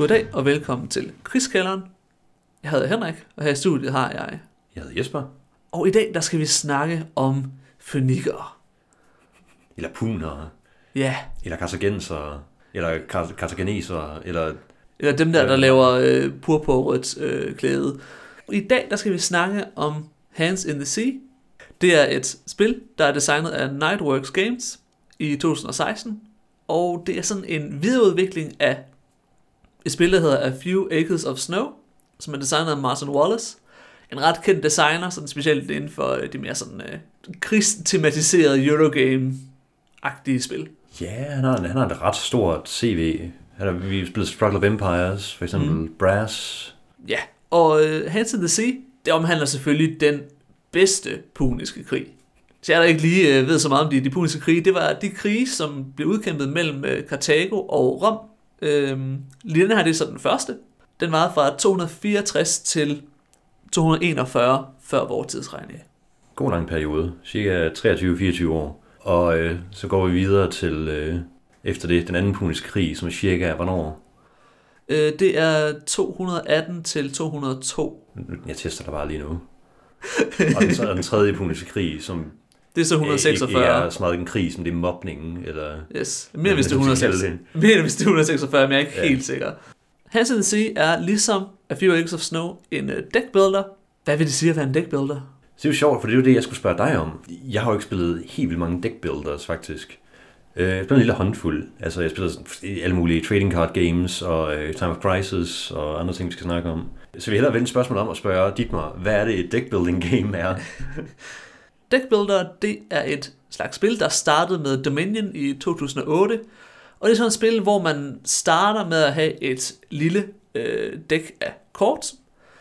Goddag og velkommen til Krigskælderen. Jeg hedder Henrik, og her i studiet har jeg. Jeg hedder Jesper. Og i dag der skal vi snakke om fønikker. Eller puner. Ja, Eller kartagenser. Eller kar- kartageneser. Eller... eller dem der, der laver øh, purpurrødt øh, klæde. I dag der skal vi snakke om Hands in the Sea. Det er et spil, der er designet af Nightworks Games i 2016. Og det er sådan en videreudvikling af et spil, der hedder A Few Acres of Snow, som er designet af Martin Wallace. En ret kendt designer, sådan specielt inden for øh, de mere sådan øh, krigstematiseret Eurogame-agtige spil. Ja, han har, han har et ret stort CV. Han har, vi spillet Struggle of Empires, for eksempel mm. Brass. Ja, og øh, Hands in the Sea, det omhandler selvfølgelig den bedste puniske krig. Så jeg der ikke lige øh, ved så meget om de, de puniske krige, det var de krige, som blev udkæmpet mellem øh, Karthago og Rom. Øhm, lige den her, det er så den første. Den varede fra 264 til 241 før vores tidsregning. God lang periode. Cirka 23-24 år. Og øh, så går vi videre til, øh, efter det, den anden puniske krig, som er cirka, hvornår? Øh, det er 218 til 202. Jeg tester dig bare lige nu. Og den, så er den tredje puniske krig, som Det er så ikke 146. er så meget en krig, som det er mobningen, eller... Yes. Mere hvis det er Hvad man skal 146. kalde det. Mere hvis det er 146, men jeg er ikke Ja. helt sikker. Hands in the Sea er ligesom A Few Acres of Snow en uh, deckbuilder. Hvad vil det sige at være en deckbuilder? Så det er jo sjovt, for det er jo det, jeg skulle spørge dig om. Jeg har jo ikke spillet helt vildt mange deckbuilders, faktisk. Øh, Jeg har spillet en lille håndfuld. Altså, jeg spiller alle mulige trading card games og uh, Time of Crisis og andre ting, vi skal snakke om. Så vi hellere vende spørgsmål om at spørge Dietmar, hvad er det et deckbuilding game er? Deckbuilder, det er et slags spil, der startede med Dominion i 2008. Og det er sådan et spil, hvor man starter med at have et lille øh, dæk af kort,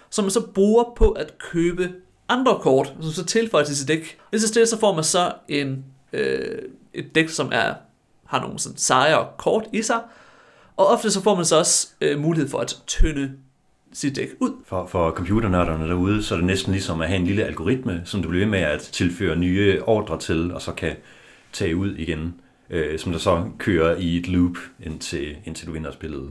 som man så bruger på at købe andre kort, som så tilføjer til sit dæk. Hvis det så får man så en, øh, et dæk, som er, har nogle sådan sejre kort i sig. Og ofte så får man så også øh, mulighed for at tynde sit dæk ud. For, for computernørderne derude, så er det næsten ligesom at have en lille algoritme, som du bliver ved med at tilføre nye ordre til, og så kan tage ud igen, øh, som der så kører i et loop, indtil, indtil du vinder spillet.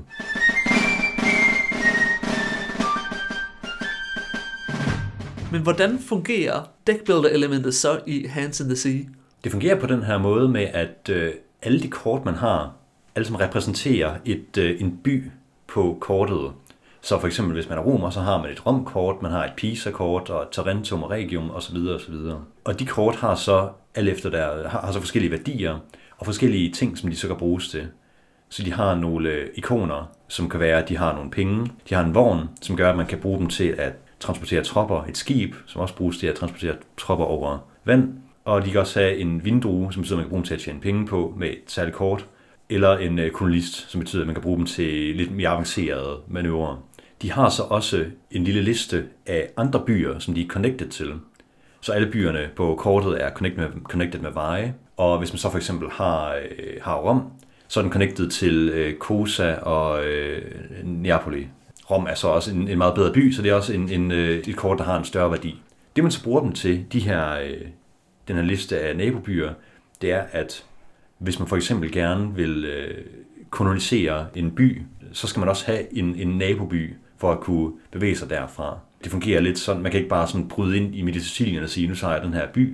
Men hvordan fungerer deckbuilder-elementet så i Hands in the Sea? Det fungerer på den her måde med, at øh, alle de kort, man har, alle som repræsenterer et, øh, en by på kortet. Så for eksempel, hvis man er romer, så har man et romkort, man har et Pisa-kort og et Tarentum og Regium osv. osv. Og de kort har så, alt efter der, har, har så forskellige værdier og forskellige ting, som de så kan bruges til. Så de har nogle øh, ikoner, som kan være, at de har nogle penge. De har en vogn, som gør, at man kan bruge dem til at transportere tropper. Et skib, som også bruges til at transportere tropper over vand. Og de kan også have en vindrue, som betyder, at man kan bruge dem til at tjene penge på med et særligt kort. Eller en øh, kolonist, som betyder, at man kan bruge dem til lidt mere avancerede manøvrer. De har så også en lille liste af andre byer, som de er connected til. Så alle byerne på kortet er connected med, connected med veje. Og hvis man så for eksempel har, øh, har Rom, så er den connected til øh, Cosa og øh, Neapoli. Rom er så også en, en meget bedre by, så det er også en, en, øh, et kort, der har en større værdi. Det man så bruger dem til, de her, øh, den her liste af nabobyer, det er, at hvis man for eksempel gerne vil øh, kolonisere en by, så skal man også have en, en naboby for at kunne bevæge sig derfra. Det fungerer lidt sådan, man kan ikke bare sådan bryde ind i midt Sicilien og sige, nu tager jeg den her by.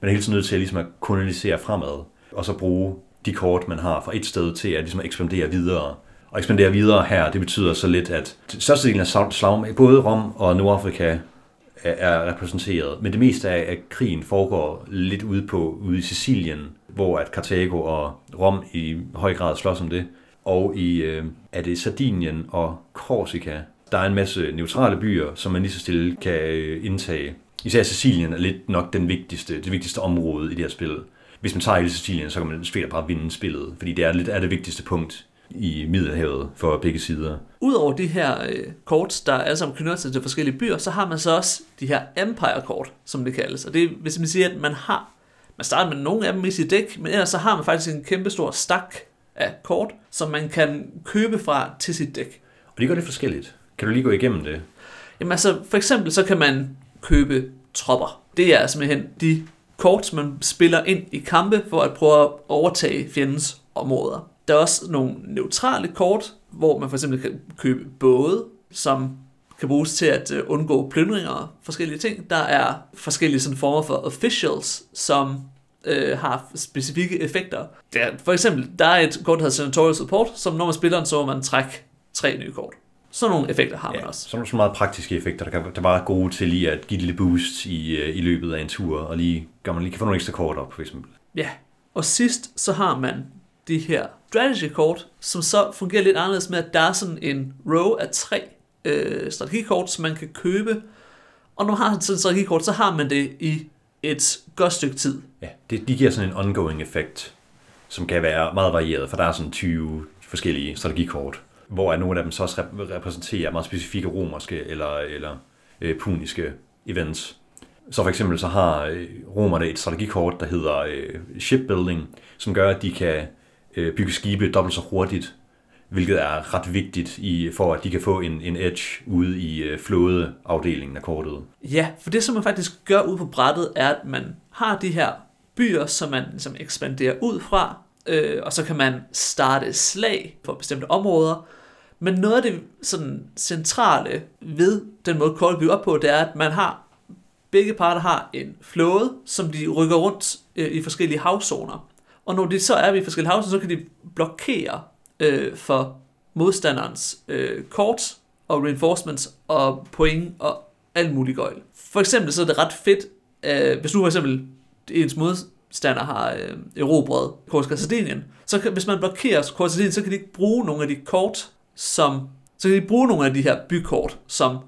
Man er hele tiden nødt til at, ligesom at kolonisere fremad, og så bruge de kort, man har fra et sted til at ligesom ekspandere videre. Og ekspandere videre her, det betyder så lidt, at størstedelen af slag- både Rom og Nordafrika, er- er repræsenteret. Men det meste af, af krigen foregår lidt ude på ude i Sicilien, hvor at Karthago og Rom i høj grad slås om det. Og i øh, er det Sardinien og Korsika, der er en masse neutrale byer, som man lige så stille kan øh, indtage. Især Sicilien er lidt nok den vigtigste, det vigtigste område i det her spil. Hvis man tager hele Sicilien, så kan man straight bare vinde spillet, fordi det er lidt er det vigtigste punkt i Middelhavet for begge sider. Udover de her øh, kort, der alle sammen knytter sig til forskellige byer, så har man så også de her Empire-kort, som det kaldes. Og det vil man sige, at man har, man starter med nogle af dem i sit dæk, men ellers så har man faktisk en kæmpe stor stak af kort, som man kan købe fra til sit dæk. Og de gør det forskelligt. Kan du lige gå igennem det? Jamen altså, for eksempel så kan man købe tropper. Det er simpelthen de kort, man spiller ind i kampe for at prøve at overtage fjendens områder. Der er også nogle neutrale kort, hvor man for eksempel kan købe både, som kan bruges til at øh, undgå plyndringer og forskellige ting. Der er forskellige sådan former for officials, som øh, har specifikke effekter. Der, for eksempel, der er et kort, der hedder Senatorial Support, som når man spiller den, så må man trække tre nye kort. Sådan nogle effekter har man Ja, også. sådan nogle meget praktiske effekter, der, kan, der bare er gode til lige at give et lille boost i, øh, i løbet af en tur, og lige, gør man lige kan få nogle ekstra kort op, for eksempel. Ja, og sidst så har man de her strategy-kort, som så fungerer lidt anderledes med, at der er sådan en row af tre øh, strategikort, som man kan købe. Og når man har sådan et strategikort, så har man det i et godt stykke tid. Ja, det, de giver sådan en ongoing effekt, som kan være meget varieret, for der er sådan 20 forskellige strategikort, hvor nogle af dem så også repræsenterer meget specifikke romerske eller, eller øh, puniske events. Så for eksempel så har øh, romerne et strategikort, der hedder øh, shipbuilding, som gør, at de kan øh, bygge skibe dobbelt så hurtigt, hvilket er ret vigtigt i, for, at de kan få en, en edge ude i øh, flådeafdelingen af kortet. Ja, for det som man faktisk gør ude på brættet, er, at man har de her byer, som man ligesom ekspanderer ud fra, øh, og så kan man starte slag på bestemte områder. Men noget af det sådan centrale ved den måde, kortet bygger op på, det er, at man har begge parter har en flåde, som de rykker rundt øh, i forskellige havzoner. Og når de så er ved forskellige havzoner, så kan de blokere øh, for modstanderens øh, kort og reinforcements og point og alt muligt gøjl. For eksempel så er det ret fedt, øh, hvis nu for eksempel ens modstander har øh, erobret Korska Sardinien, så kan, hvis man blokerer Korska Sardinien, så kan de ikke bruge nogle af de kort, som, så kan de bruge nogle af de her bykort, som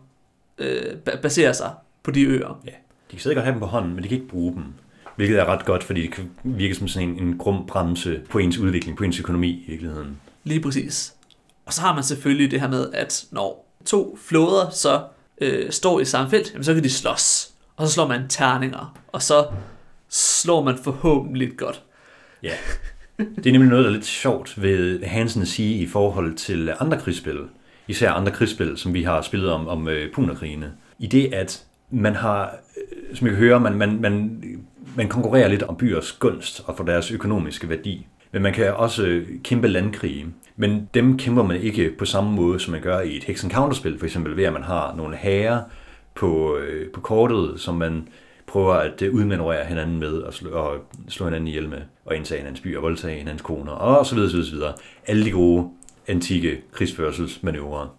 øh, ba- baserer sig på de øer. Ja, de kan stadig godt have dem på hånden, men de kan ikke bruge dem. Hvilket er ret godt, fordi det kan virke som sådan en, en grum bremse på ens udvikling, på ens økonomi i virkeligheden. Lige præcis. Og så har man selvfølgelig det her med, at når to flåder så øh, står i samme felt, jamen, så kan de slås. Og så slår man terninger, og så slår man forhåbentlig godt. Ja. Det er nemlig noget, der er lidt sjovt ved Hansen at sige i forhold til andre krigsspil. Især andre krigsspil, som vi har spillet om, om øh, punerkrigene. I det, at man har, øh, som jeg kan høre, man, man, man, man konkurrerer lidt om byers gunst og for deres økonomiske værdi. Men man kan også øh, kæmpe landkrige. Men dem kæmper man ikke på samme måde, som man gør i et Hexen Counterspil, for eksempel ved, at man har nogle hære på, øh, på kortet, som man prøver at øh, udmanøvrere hinanden med og slå, og slå hinanden ihjel med, og indtage hinandens by og voldtage hinandens koner, og så videre, så videre, så videre. Alle de gode, antikke krigsførselsmanøvrer.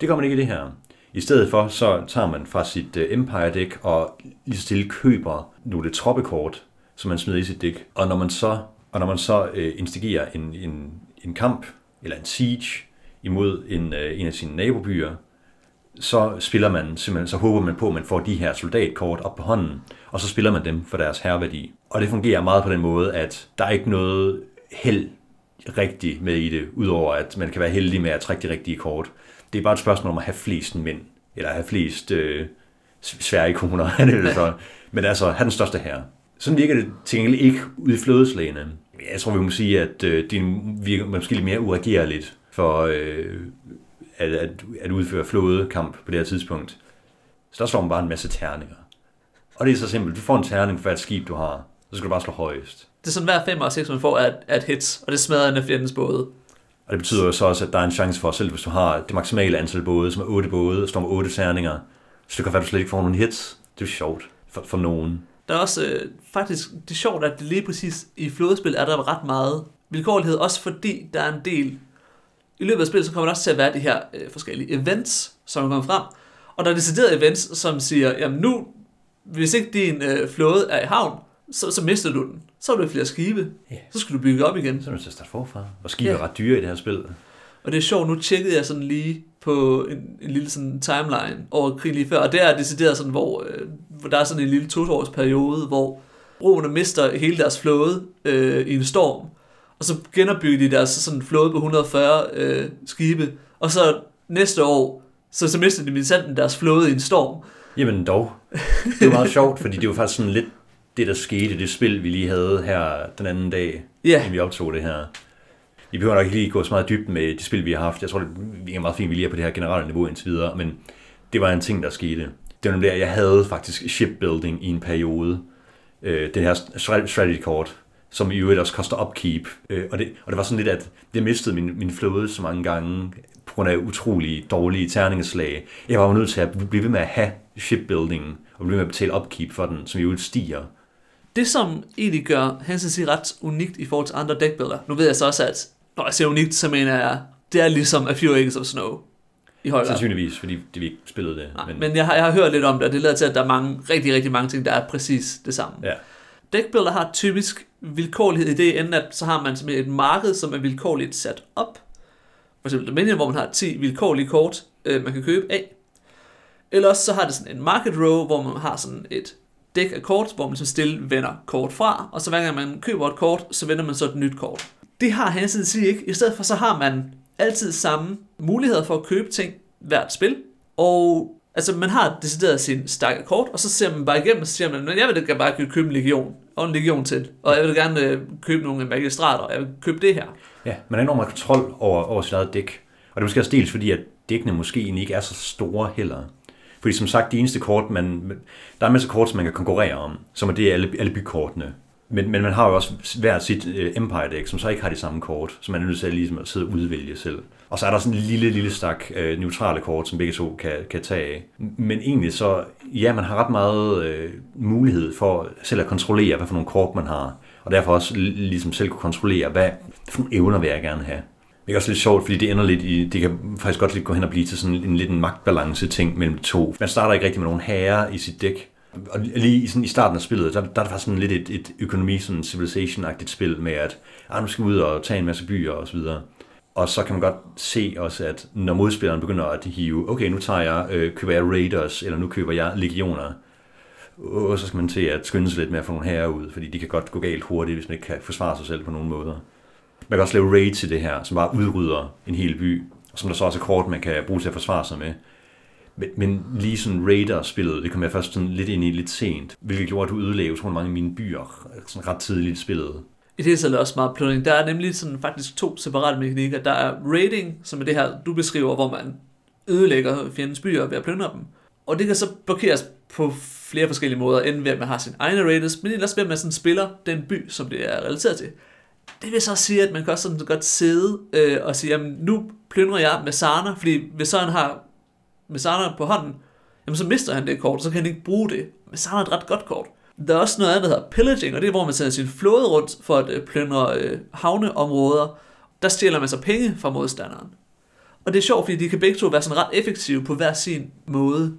Det gør man ikke i det her. I stedet for, så tager man fra sit øh, Empire-dæk og lige stille køber nogle troppekort, som man smider i sit dæk. Og når man så, og når man så øh, instigerer en, en, en kamp, eller en siege, imod en, øh, en af sine nabobyer, så spiller man simpelthen, så håber man på, at man får de her soldatkort op på hånden, og så spiller man dem for deres herværdi. Og det fungerer meget på den måde, at der er ikke noget held rigtigt med i det, udover at man kan være heldig med at trække de rigtige kort. Det er bare et spørgsmål om at have flest mænd, eller have flest øh, svære ikoner, eller så. men altså have den største her. Sådan virker det til gengæld ikke ude i flødeslagene. Jeg tror, vi må sige, at øh, det virker måske lidt mere uagerligt for øh, at, at, at udføre flådekamp på det her tidspunkt. Så der slår man bare en masse terninger. Og det er så simpelt. Du får en terning for hvert skib, du har. Så skal du bare slå højest. Det er sådan hver 5 og 6, man får, er, er et hit, og det smadrer en af fjendens både. Og det betyder jo så også, at der er en chance for, selv hvis du har det maksimale antal både, som er 8 både, og står med 8 terninger, så det kan være, at du slet ikke får nogen hits. Det er jo sjovt for, for nogen. Der er også øh, faktisk, det er sjovt, at det lige præcis i flådespil er der ret meget vilkårlighed, også fordi der er en del, i løbet af spillet, så kommer der også til at være de her øh, forskellige events, som kommer frem, og der er deciderede events, som siger, jamen nu, hvis ikke din øh, flåde er i havn, så, så mister du den. Så har du flere skibe. Ja. Så skal du bygge op igen. Så er du til at starte forfra. Og skibe er Ja. ret dyre i det her spil. Og det er sjovt, nu tjekkede jeg sådan lige på en, en lille sådan timeline over krigen lige før, og det er decideret sådan, hvor, øh, hvor der er sådan en lille to-års periode, hvor roerne mister hele deres flåde øh, i en storm, og så genopbygger de deres sådan flåde på 140 øh, skibe, og så næste år, så, så mister de minsanden deres flåde i en storm. Jamen dog. Det var meget sjovt, fordi det var faktisk sådan lidt det, der skete det spil, vi lige havde her den anden dag, inden vi optog det her. Vi behøver nok ikke lige gå så meget dybt med de spil, vi har haft. Jeg tror, det er meget fint, vi lige er på det her generelle niveau indtil videre, men det var en ting, der skete. Det var at jeg havde faktisk shipbuilding i en periode. Øh, det her strategy kort, som i øvrigt også koster upkeep. Øh, og, det, og det var sådan lidt, at det mistede min, min flåde så mange gange på grund af utrolig dårlige terningeslag. Jeg var jo nødt til at blive ved med at have shipbuilding og blive ved med at betale upkeep for den, som i øvrigt stiger. Det, som egentlig gør Hansen sige ret unikt i forhold til andre deckbuilder, nu ved jeg så også, at når jeg siger unikt, så mener jeg, det er ligesom A Few Acres of Snow. I høj grad. Sandsynligvis, fordi de ikke spillede det. Nej, men, men jeg, har, jeg har hørt lidt om det, og det lader til, at der er mange, rigtig, rigtig mange ting, der er præcis det samme. Ja. Deckbuilder har typisk vilkårlighed i det, ende, at så har man simpelthen et marked, som er vilkårligt sat op. For eksempel Dominion, hvor man har 10 vilkårlige kort, øh, man kan købe af. Eller også så har det sådan en market row, hvor man har sådan et dæk af kort, hvor man så stille vender kort fra, og så hver gang man køber et kort, så vender man så et nyt kort. Det har Hansen sig ikke. I stedet for så har man altid samme muligheder for at købe ting hvert spil, og altså man har decideret sin stak af kort, og så ser man bare igennem, og så siger man, men jeg vil da bare købe en legion, og en legion til, og jeg vil da gerne øh, købe nogle magistrater, og jeg vil købe det her. Ja, man har enormt kontrol over, over sit eget dæk. Og det er måske også dels fordi, at dækkene måske egentlig ikke er så store heller. Fordi som sagt, de eneste kort, man, der er masser af kort, som man kan konkurrere om, som er det alle, alle bykortene. Men, men man har jo også hver sit øh, Empire deck, som så ikke har de samme kort, som man er nødt til at, ligesom at sidde og udvælge selv. Og så er der sådan en lille, lille stak øh, neutrale kort, som begge to kan, kan tage af. Men egentlig så, ja, man har ret meget øh, mulighed for selv at kontrollere, hvad for nogle kort man har. Og derfor også ligesom selv kunne kontrollere, hvad for nogle evner vil jeg gerne have. Det er også lidt sjovt, fordi det ender lidt i, det kan faktisk godt lidt gå hen og blive til sådan en lidt en magtbalance ting mellem de to. Man starter ikke rigtig med nogen herrer i sit dæk, og lige sådan i starten af spillet, der, der er det faktisk sådan lidt et, et økonomi, sådan civilization-agtigt spil med, at ah, nu skal vi ud og tage en masse byer og så videre. Og så kan man godt se også, at når modspilleren begynder at hive, okay, nu tager jeg, øh, køber jeg Raiders, eller nu køber jeg Legioner, og så skal man til at skynde sig lidt med at få nogle herrer ud, fordi de kan godt gå galt hurtigt, hvis man ikke kan forsvare sig selv på nogen måder. Man kan også lave raids til det her, som bare udrydder en hel by, som der så også er kort, man kan bruge til at forsvare sig med. Men, men lige sådan Raider-spillet, det kom jeg først sådan lidt ind i lidt sent, hvilket gjorde, at du ødelagde utrolig mange af mine byer sådan ret tidligt i spillet. I det er også meget plundring. Der er nemlig sådan faktisk to separate mekanikker. Der er raiding, som er det her, du beskriver, hvor man ødelægger fjendens byer ved at plyndre dem. Og det kan så blokeres på flere forskellige måder, enten ved at man har sin egne raiders, men ellers ved at man sådan spiller den by, som det er relateret til. Det vil så sige, at man kan også sådan godt sidde øh, og sige, jamen nu plyndrer jeg med Sarna, fordi hvis så han har med Sarna på hånden, jamen så mister han det kort, så kan han ikke bruge det. Men Sarna er et ret godt kort. Der er også noget andet, der hedder pillaging, og det er, hvor man sender sin flåde rundt for at øh, plyndre øh, havneområder. Der stjæler man så penge fra modstanderen. Og det er sjovt, fordi de kan begge to være sådan ret effektive på hver sin måde.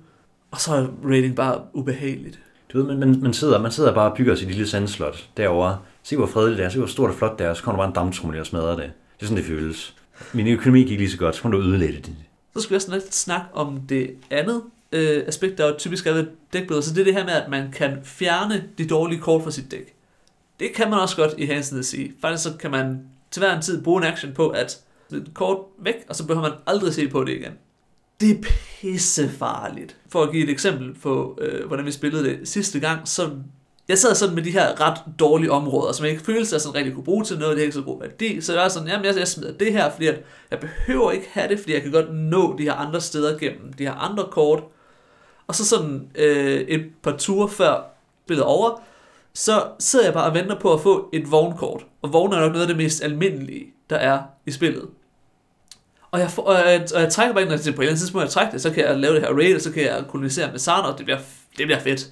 Og så er rating bare ubehageligt. Du ved, man, man, man, sidder, man sidder bare og bygger sit lille sandslot derovre. Se hvor fredeligt det er, se hvor stort og flot det er, så kommer der bare en dammtrummel og smadrer det. Det er sådan, det føles. Min økonomi gik lige så godt, så må du ødelægge det. Så skal vi også lidt snakke om det andet øh, aspekt, der er typisk er ved dækbilleder. Så det er det her med, at man kan fjerne de dårlige kort fra sit dæk. Det kan man også godt i Hansen sige. Faktisk så kan man til hver en tid bruge en action på at et kort væk, og så behøver man aldrig se på det igen. Det er pissefarligt. For at give et eksempel på, øh, hvordan vi spillede det sidste gang, så jeg sad sådan med de her ret dårlige områder, som jeg ikke følte, at jeg sådan rigtig kunne bruge til noget, det er ikke så god værdi. Så jeg var sådan, jamen jeg, jeg smider det her, fordi at jeg behøver ikke have det, fordi jeg kan godt nå de her andre steder gennem de her andre kort. Og så sådan øh, et par ture før spillet over, så sidder jeg bare og venter på at få et vognkort. Og vogn er nok noget af det mest almindelige, der er i spillet. Og jeg, får, og jeg, og jeg trækker bare ind, og på et eller andet tidspunkt, jeg trækker det, så kan jeg lave det her raid, og så kan jeg kolonisere med Sarna, og det bliver, det bliver fedt.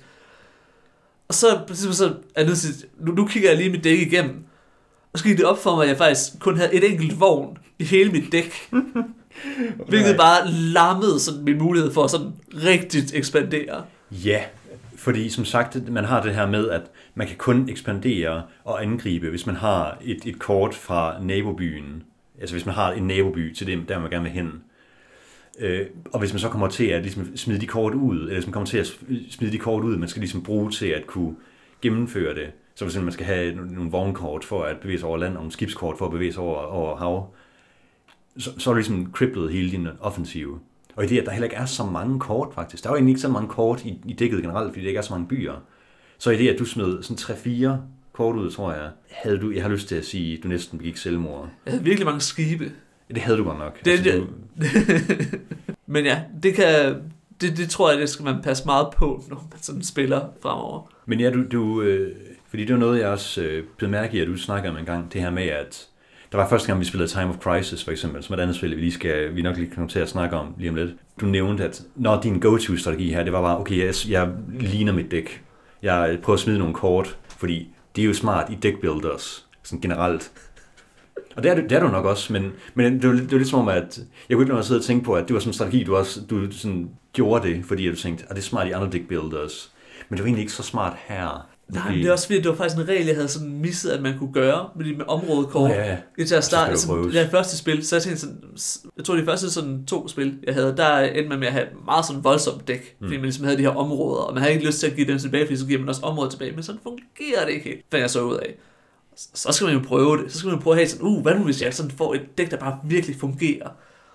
Og så, så er jeg nødt til, nu, nu kigger jeg lige mit dæk igennem, og så gik det op for mig, at jeg faktisk kun havde et enkelt vogn i hele mit dæk. hvilket bare lammede sådan min mulighed for at sådan rigtigt ekspandere. Ja, fordi som sagt, man har det her med, at man kan kun ekspandere og angribe, hvis man har et, et kort fra nabobyen. Altså hvis man har en naboby til dem, der man gerne vil hen. Øh, og hvis man så kommer til at ligesom, smide de kort ud, eller hvis man kommer til at smide de kort ud, man skal ligesom bruge til at kunne gennemføre det, så hvis man skal have nogle vognkort for at bevæge sig over land, og nogle skibskort for at bevæge sig over, over hav, så, så er ligesom kriblet hele din offensive. Og i det, at der heller ikke er så mange kort faktisk. Der er jo egentlig ikke så mange kort i, i dækket generelt, fordi der ikke er så mange byer. Så i det, at du smed sådan 3-4 kort ud, tror jeg, havde du, jeg har lyst til at sige, at du næsten begik selvmord. Jeg havde virkelig mange skibe. Det havde du godt nok. Det, altså, du... Men ja, det kan, det, det tror jeg, det skal man passe meget på, når man sådan spiller fremover. Men ja, du, du øh, fordi det var noget, jeg også øh, blev mærke i, at du snakker om en gang, det her med, at der var første gang, vi spillede Time of Crisis, for eksempel, som et andet spil, vi lige skal, vi nok lige kommer til at snakke om lige om lidt. Du nævnte, at når din go-to-strategi her, det var bare, okay, jeg, jeg ligner mit dæk. Jeg prøver at smide nogle kort, fordi det er jo smart i deck builders, sådan generelt. Og det er, det er du nok også, men, men det, var, det var lidt som om, at jeg kunne ikke lade sidde og tænke på, at det var sådan en strategi, du også du sådan gjorde det, fordi du tænkte, at det er smart i andre deck builders. Men det var egentlig ikke så smart her. Nej, men det er også fordi, det var faktisk en regel, jeg havde sådan misset, at man kunne gøre med, med områdekort. Oh, ja, ja. Det til at starte, altså, det første spil, så jeg tænkte sådan, jeg tror de første sådan to spil, jeg havde, der endte man med at have et meget sådan voldsomt dæk, mm. fordi man ligesom havde de her områder, og man havde ikke lyst til at give dem tilbage, fordi så giver man også området tilbage, men sådan fungerer det ikke helt, fandt jeg så ud af. Så skal man jo prøve det, så skal man jo prøve at have sådan, uh, hvad nu hvis jeg sådan får et dæk, der bare virkelig fungerer,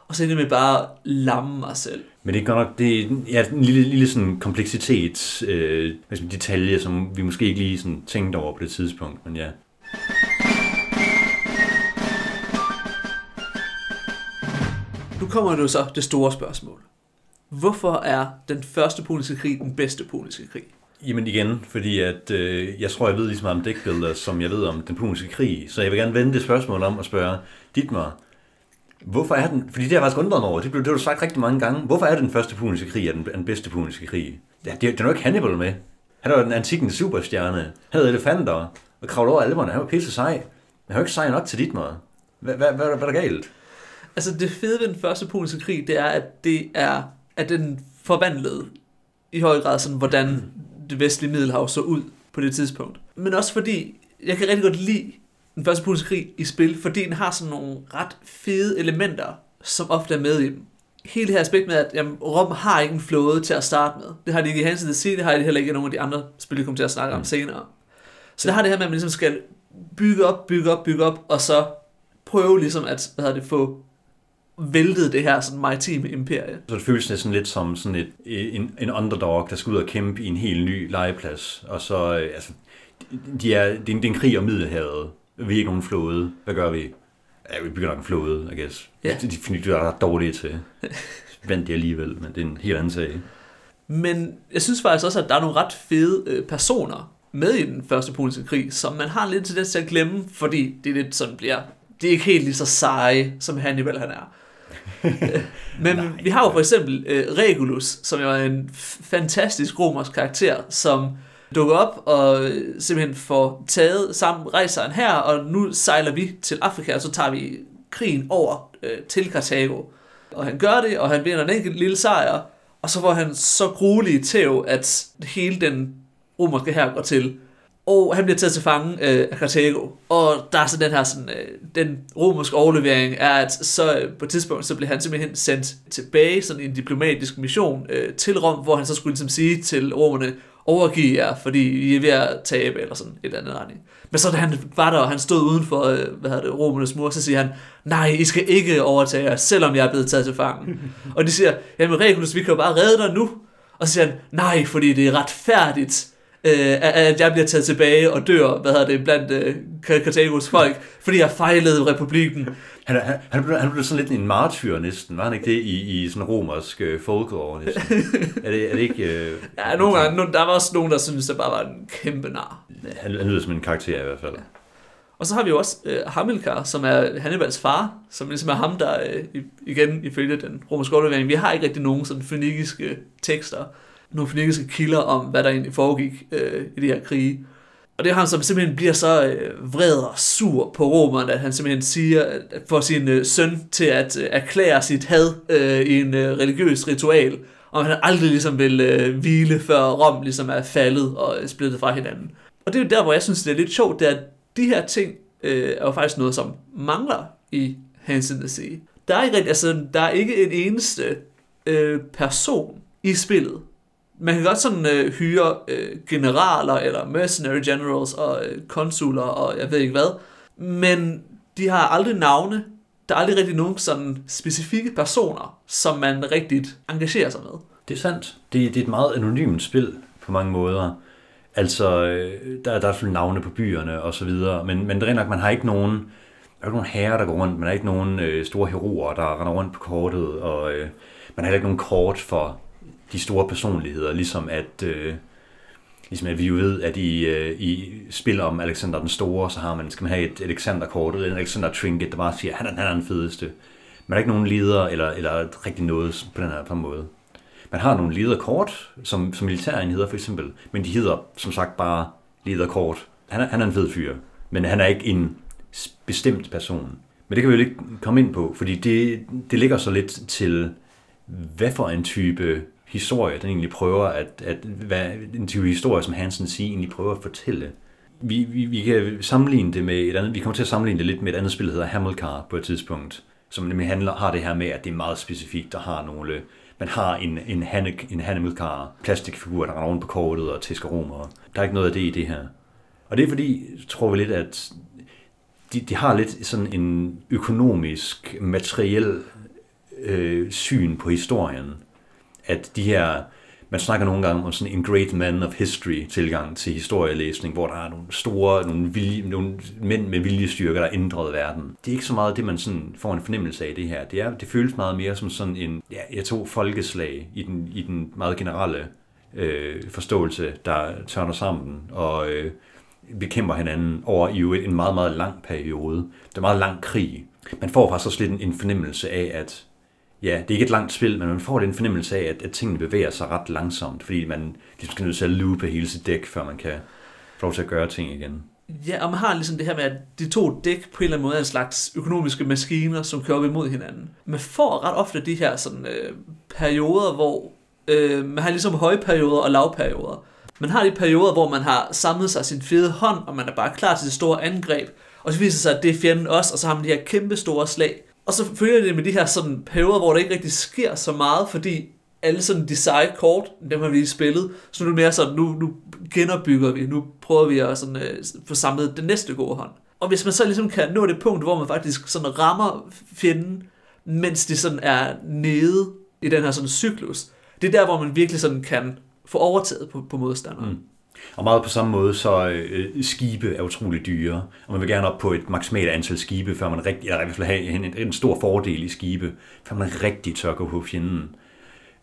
og så endte med bare lamme mig selv. Men det er godt nok det er, ja, en lille, lille sådan kompleksitet, øh, detalje, som vi måske ikke lige sådan tænkte over på det tidspunkt, men ja. Nu kommer jo så det store spørgsmål. Hvorfor er den første puniske krig den bedste puniske krig? Jamen igen, fordi at, øh, jeg tror, jeg ved lige så meget om deckbuilder, som jeg ved om den puniske krig. Så jeg vil gerne vende det spørgsmål om og spørge Dietmar, Hvorfor er den, fordi det har jeg faktisk undret over, det blev det har du sagt rigtig mange gange, hvorfor er den første puniske krig er den, den bedste puniske krig? Ja, det, det er jo ikke Hannibal med. Han var den antikken superstjerne. Han havde elefanter og kravlede over alberne. Han var pisse sej. Men han var ikke sej nok til dit måde. Hvad, hvad, hvad, hvad er der galt? Altså det fede ved den første puniske krig, det er, at det er, at den forvandlede i høj grad sådan, hvordan det vestlige middelhav så ud på det tidspunkt. Men også fordi, jeg kan rigtig godt lide den første puniske krig i spil, fordi den har sådan nogle ret fede elementer, som ofte er med i dem. Hele det her aspekt med, at jamen, Rom har ikke en flåde til at starte med. Det har de ikke i Hansen Sea, det har de heller ikke i nogle af de andre spil, vi kommer til at snakke om mm. senere. Så der har det her med, at man ligesom skal bygge op, bygge op, bygge op, og så prøve ligesom at hvad hedder det, få væltet det her sådan maritime imperie. Så det føles sådan lidt som sådan et, en, en underdog, der skal ud og kæmpe i en helt ny legeplads. Og så, øh, altså, de er, det, er en, det er en krig om Middelhavet, vi er ikke nogen flåde. Hvad gør vi? Ja, vi bygger nok en flåde, I guess. Ja. De, de, de er ret dårlige til. Vandt de alligevel, men det er en helt anden sag. Men jeg synes faktisk også, at der er nogle ret fede øh, personer med i den første polske krig, som man har lidt til det til at glemme, fordi det er lidt sådan bliver, det er ikke helt lige så seje, som Hannibal han er. Men Nej. vi har jo for eksempel øh, Regulus, som jo er en fantastisk romersk karakter, som dukker op og øh, simpelthen får taget sammen rejseren her, og nu sejler vi til Afrika, og så tager vi krigen over øh, til Karthago. Og han gør det, og han vinder en enkelt lille sejr, og så får han så gruelige tæv, at hele den romerske her går til. Og han bliver taget til fange øh, af Karthago. Og der er så den her sådan, øh, den romerske overlevering er, at så øh, på et tidspunkt, så bliver han simpelthen sendt tilbage sådan en diplomatisk mission øh, til Rom, hvor han så skulle ligesom sige til romerne, overgive jer, fordi I er ved at tabe, eller sådan et eller andet retning. Men så da han var der, og han stod uden for, øh, hvad hedder det, romernes mur, så siger han, nej, I skal ikke overtage jer, selvom jeg er blevet taget til fangen. og de siger, jamen Regulus, vi kan jo bare redde dig nu. Og så siger han, nej, fordi det er retfærdigt, øh, at jeg bliver taget tilbage og dør, hvad hedder det, blandt øh, folk, fordi jeg fejlede republikken. Han, han, han, blev, han blev sådan lidt en martyr næsten, var han ikke det, i, i sådan romersk øh, folklore næsten? er, det, er det ikke... Øh, ja, nogle gange, der var også nogen, der synes det bare var en kæmpe nar. Han, han lyder som en karakter i hvert fald. Ja. Og så har vi jo også øh, Hamilkar, som er Hannibals far, som ligesom er ham, der øh, igen ifølge den romerske overlevering, vi har ikke rigtig nogen sådan fønikiske tekster, nogle fønikiske kilder om, hvad der egentlig foregik øh, i de her krige. Og det er ham, som simpelthen bliver så øh, vred og sur på romerne, at han simpelthen siger, at får sin øh, søn til at øh, erklære sit had øh, i en øh, religiøs ritual, og han aldrig ligesom vil øh, hvile, før Rom ligesom er faldet og splittet fra hinanden. Og det er jo der, hvor jeg synes, det er lidt sjovt, det er, at de her ting øh, er jo faktisk noget, som mangler i Hans in the Sea. Der er ikke, altså, der er ikke en eneste øh, person i spillet, man kan godt sådan øh, hyre øh, generaler eller mercenary generals og øh, konsuler og jeg ved ikke hvad, men de har aldrig navne. Der er aldrig rigtig nogen sådan specifikke personer, som man rigtigt engagerer sig med. Det er sandt. Det, det er et meget anonymt spil på mange måder. Altså, øh, der, der er selvfølgelig navne på byerne og så videre, men, men det er nok, man har ikke nogen, der er ikke nogen herrer, der går rundt, man har ikke nogen øh, store heroer, der render rundt på kortet, og øh, man har heller ikke nogen kort for de store personligheder, ligesom at, øh, ligesom at vi jo ved, at i, øh, i spil om Alexander den Store, så har man, skal man have et Alexander-kort, eller en Alexander Trinket, der bare siger, han er, han er den fedeste. Man er ikke nogen leder, eller, eller rigtig noget på den her på måde. Man har nogle lederkort, som, som militærenheder for eksempel, men de hedder som sagt bare lederkort. Han er, han er en fed fyr, men han er ikke en bestemt person. Men det kan vi jo ikke komme ind på, fordi det, det ligger så lidt til, hvad for en type historie, den egentlig prøver at, at hvad en type historie, som Hansen siger, egentlig prøver at fortælle. Vi, vi, vi kan sammenligne det med et andet, vi kommer til at sammenligne det lidt med et andet spil, der hedder Hamilcar på et tidspunkt, som nemlig handler, har det her med, at det er meget specifikt, der har nogle, man har en, en, Hanne, en Hamilcar plastikfigur, der render rundt på kortet og tæsker romer. Der er ikke noget af det i det her. Og det er fordi, tror vi lidt, at de, de har lidt sådan en økonomisk, materiel øh, syn på historien. At de her, man snakker nogle gange om sådan en great man of history tilgang til historielæsning, hvor der er nogle store, nogle, vilje, nogle mænd med viljestyrker, der ændrede verden. Det er ikke så meget det, man sådan får en fornemmelse af det her. Det, er, det føles meget mere som sådan en, ja, jeg tog folkeslag i den, i den meget generelle øh, forståelse, der tørner sammen og øh, bekæmper hinanden over i en meget, meget lang periode. Det er en meget lang krig. Man får faktisk også lidt en, en fornemmelse af, at ja, det er ikke et langt spil, men man får en fornemmelse af, at, at tingene bevæger sig ret langsomt, fordi man ligesom skal nødt til at loope hele sit dæk, før man kan få lov til at gøre ting igen. Ja, og man har ligesom det her med, at de to dæk på en eller anden måde er en slags økonomiske maskiner, som kører op imod hinanden. Man får ret ofte de her sådan, øh, perioder, hvor øh, man har ligesom højperioder og lavperioder. Man har de perioder, hvor man har samlet sig sin fede hånd, og man er bare klar til det store angreb. Og så viser det sig, at det er fjenden også, og så har man de her kæmpe store slag. Og så følger det med de her sådan perioder, hvor der ikke rigtig sker så meget, fordi alle sådan de seje kort, dem har vi lige spillet, så nu er det mere sådan, nu, nu genopbygger vi, nu prøver vi at sådan, øh, få samlet den næste gode hånd. Og hvis man så ligesom kan nå det punkt, hvor man faktisk sådan rammer fjenden, mens de sådan er nede i den her sådan cyklus, det er der, hvor man virkelig sådan kan få overtaget på, på modstanderen. Mm. Og meget på samme måde, så øh, skibe er utrolig dyre, og man vil gerne op på et maksimalt antal skibe, før man rigtig, eller i hvert fald have en, en stor fordel i skibe, før man rigtig tør gå på fjenden.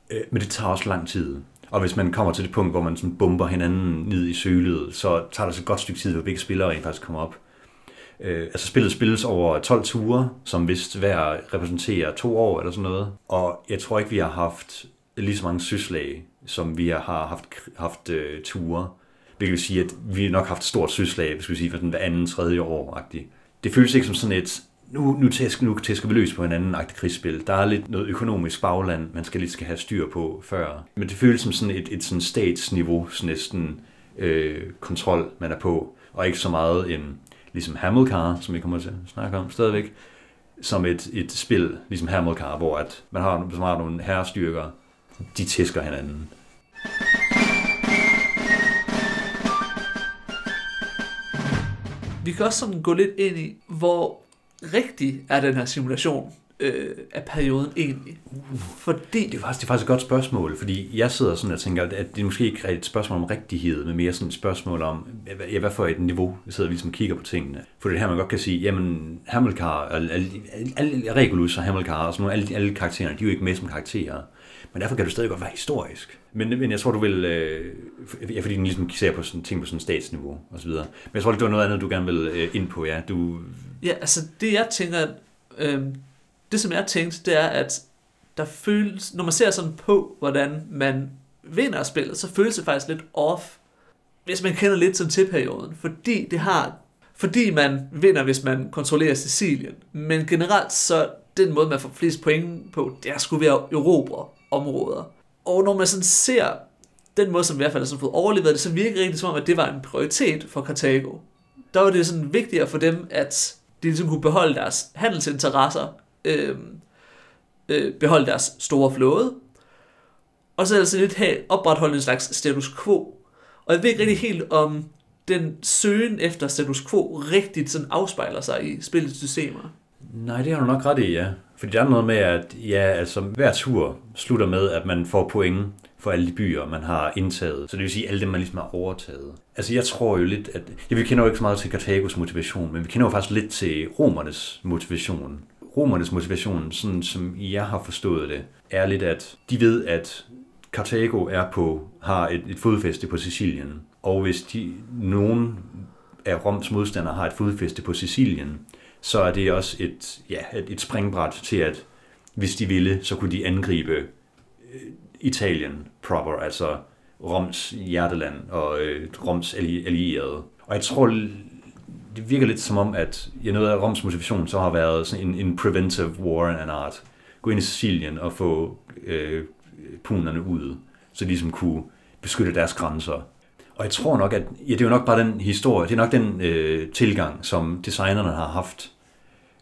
Øh, men det tager også lang tid. Og hvis man kommer til det punkt, hvor man sådan bomber hinanden ned i sølet, så tager det så et godt stykke tid, hvor begge spillere rent faktisk kommer op. Øh, altså spillet spilles over 12 ture, som vist hver repræsenterer to år eller sådan noget. Og jeg tror ikke, vi har haft lige så mange syslag, som vi har haft, haft uh, ture. Hvilket vil sige, at vi nok har haft stort søslag, hvis vi sige, for den hver anden, tredje år -agtig. Det føles ikke som sådan et, nu, nu, tæsk, nu tæsker vi løs på en anden agtig krigsspil. Der er lidt noget økonomisk bagland, man skal lidt skal have styr på før. Men det føles som sådan et, et sådan statsniveau, sådan næsten øh, kontrol, man er på. Og ikke så meget en, ligesom Hamilcar, som vi kommer til at snakke om stadigvæk, som et, et spil, ligesom Hamilcar, hvor at man har, man har nogle herrestyrker, de tæsker hinanden. Vi kan også sådan gå lidt ind i, hvor rigtig er den her simulation øh, af perioden egentlig? Fordi... Det er, faktisk, det er faktisk et godt spørgsmål, fordi jeg sidder sådan og tænker, at det er måske ikke et spørgsmål om rigtighed, men mere sådan et spørgsmål om, ja, hvad for et niveau vi sidder vi ligesom kigger på tingene. For det er her, man godt kan sige, jamen Hamilcar, alle, alle, alle Regulus og Hamilcar og sådan nogle, alle, alle karaktererne, de er jo ikke med som karakterer. Men derfor kan du stadig godt være historisk. Men, men jeg tror, du vil... Øh, ja, fordi den ligesom ser på sådan, ting på sådan statsniveau og så videre. Men jeg tror, det var noget andet, du gerne vil øh, ind på, ja. Du... Ja, altså det jeg tænker, øh, det som jeg tænkte, det er, at der føles, når man ser sådan på, hvordan man vinder spillet, så føles det faktisk lidt off, hvis man kender lidt sådan til perioden. Fordi det har fordi man vinder, hvis man kontrollerer Sicilien. Men generelt så den måde, man får flest point på, det er skulle være erobre områder. Og når man sådan ser den måde, som i hvert fald har fået overlevet det, så virker det rigtig som om, at det var en prioritet for Karthago. Der var det sådan vigtigere for dem, at de ligesom kunne beholde deres handelsinteresser, øh, øh, beholde deres store flåde, og så altså lidt have opretholdt en slags status quo. Og jeg ved ikke rigtig helt, om den søgen efter status quo rigtigt sådan afspejler sig i spillets systemer. Nej, det har du nok ret i, ja. Fordi der er noget med, at ja, altså, hver tur slutter med, at man får point for alle de byer, man har indtaget. Så det vil sige, alle dem, man ligesom har overtaget. Altså jeg tror jo lidt, at... Ja, vi kender jo ikke så meget til Karthagos motivation, men vi kender jo faktisk lidt til romernes motivation. Romernes motivation, sådan som jeg har forstået det, er lidt, at de ved, at Karthago er på, har et, et fodfæste på Sicilien, og hvis de, nogen af Roms modstandere har et fodfæste på Sicilien, så er det også et, ja, et, springbræt til, at hvis de ville, så kunne de angribe øh, Italien proper, altså Roms hjerteland og øh, Roms allierede. Og jeg tror, det virker lidt som om, at ja, noget af Roms motivation så har været sådan en, en preventive war and art. Gå ind i Sicilien og få øh, punerne ud, så de ligesom kunne beskytte deres grænser. Og jeg tror nok, at ja, det er jo nok bare den historie, det er nok den øh, tilgang, som designerne har haft,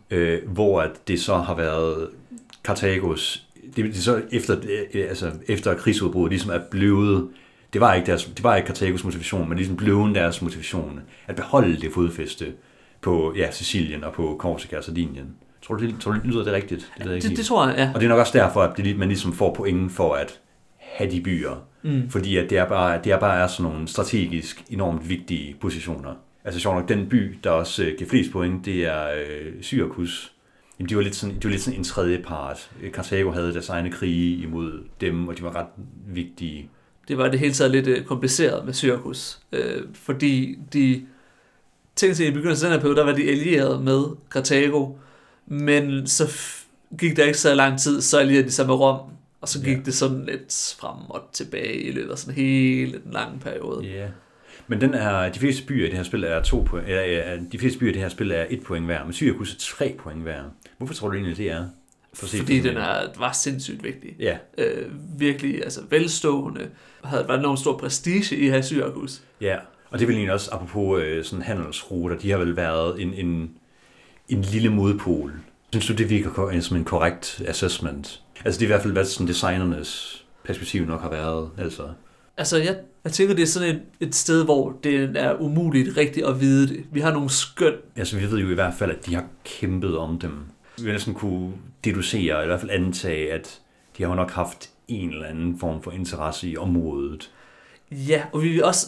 øh, hvor at det så har været Karthagos, det, det så efter, øh, altså efter krigsudbruddet ligesom er blevet, det var ikke, deres, det var ikke Karthagos motivation, men ligesom blevet deres motivation, at beholde det fodfæste på ja, Sicilien og på Korsika og Sardinien. Tror du, det, tror du, det lyder det rigtigt? Det, det, det, det tror jeg, ja. Og det er nok også derfor, at det, man ligesom får pointen for at have de byer. Mm. Fordi at det, er bare, det er bare er sådan nogle strategisk enormt vigtige positioner. Altså sjovt nok, den by, der også øh, giver flest point, det er øh, Syrakus. Jamen, de var lidt sådan, de var lidt sådan en tredje part. Karthago havde deres egne krige imod dem, og de var ret vigtige. Det var det hele taget lidt øh, kompliceret med Syrakus, øh, fordi de tænkte sig i begyndelsen af den her periode, der var de allierede med Karthago, men så gik der ikke så lang tid, så allierede de sig med Rom, og så gik ja. det sådan lidt frem og tilbage i løbet af sådan hele den lange periode. Ja. Men den er, de fleste byer i det her spil er to point, eller, de fleste byer i det her spil er et point hver, men Syrakus er tre point hver. Hvorfor tror du egentlig, det er? For Fordi den er, var sindssygt vigtig. Ja. Øh, virkelig altså, velstående. Havde været enormt stor prestige i her Syrakus. Ja, og det vil egentlig også, apropos øh, sådan handelsruter, de har vel været en, en, en lille modpol. Synes du, det virker som en korrekt assessment? Altså det er i hvert fald, hvad sådan designernes perspektiv nok har været. Altså, altså jeg, jeg tænker, det er sådan et, et sted, hvor det er umuligt rigtigt at vide det. Vi har nogle skøn. Altså vi ved jo i hvert fald, at de har kæmpet om dem. Vi vil næsten kunne deducere, eller i hvert fald antage, at de har nok haft en eller anden form for interesse i området. Ja, og vi er også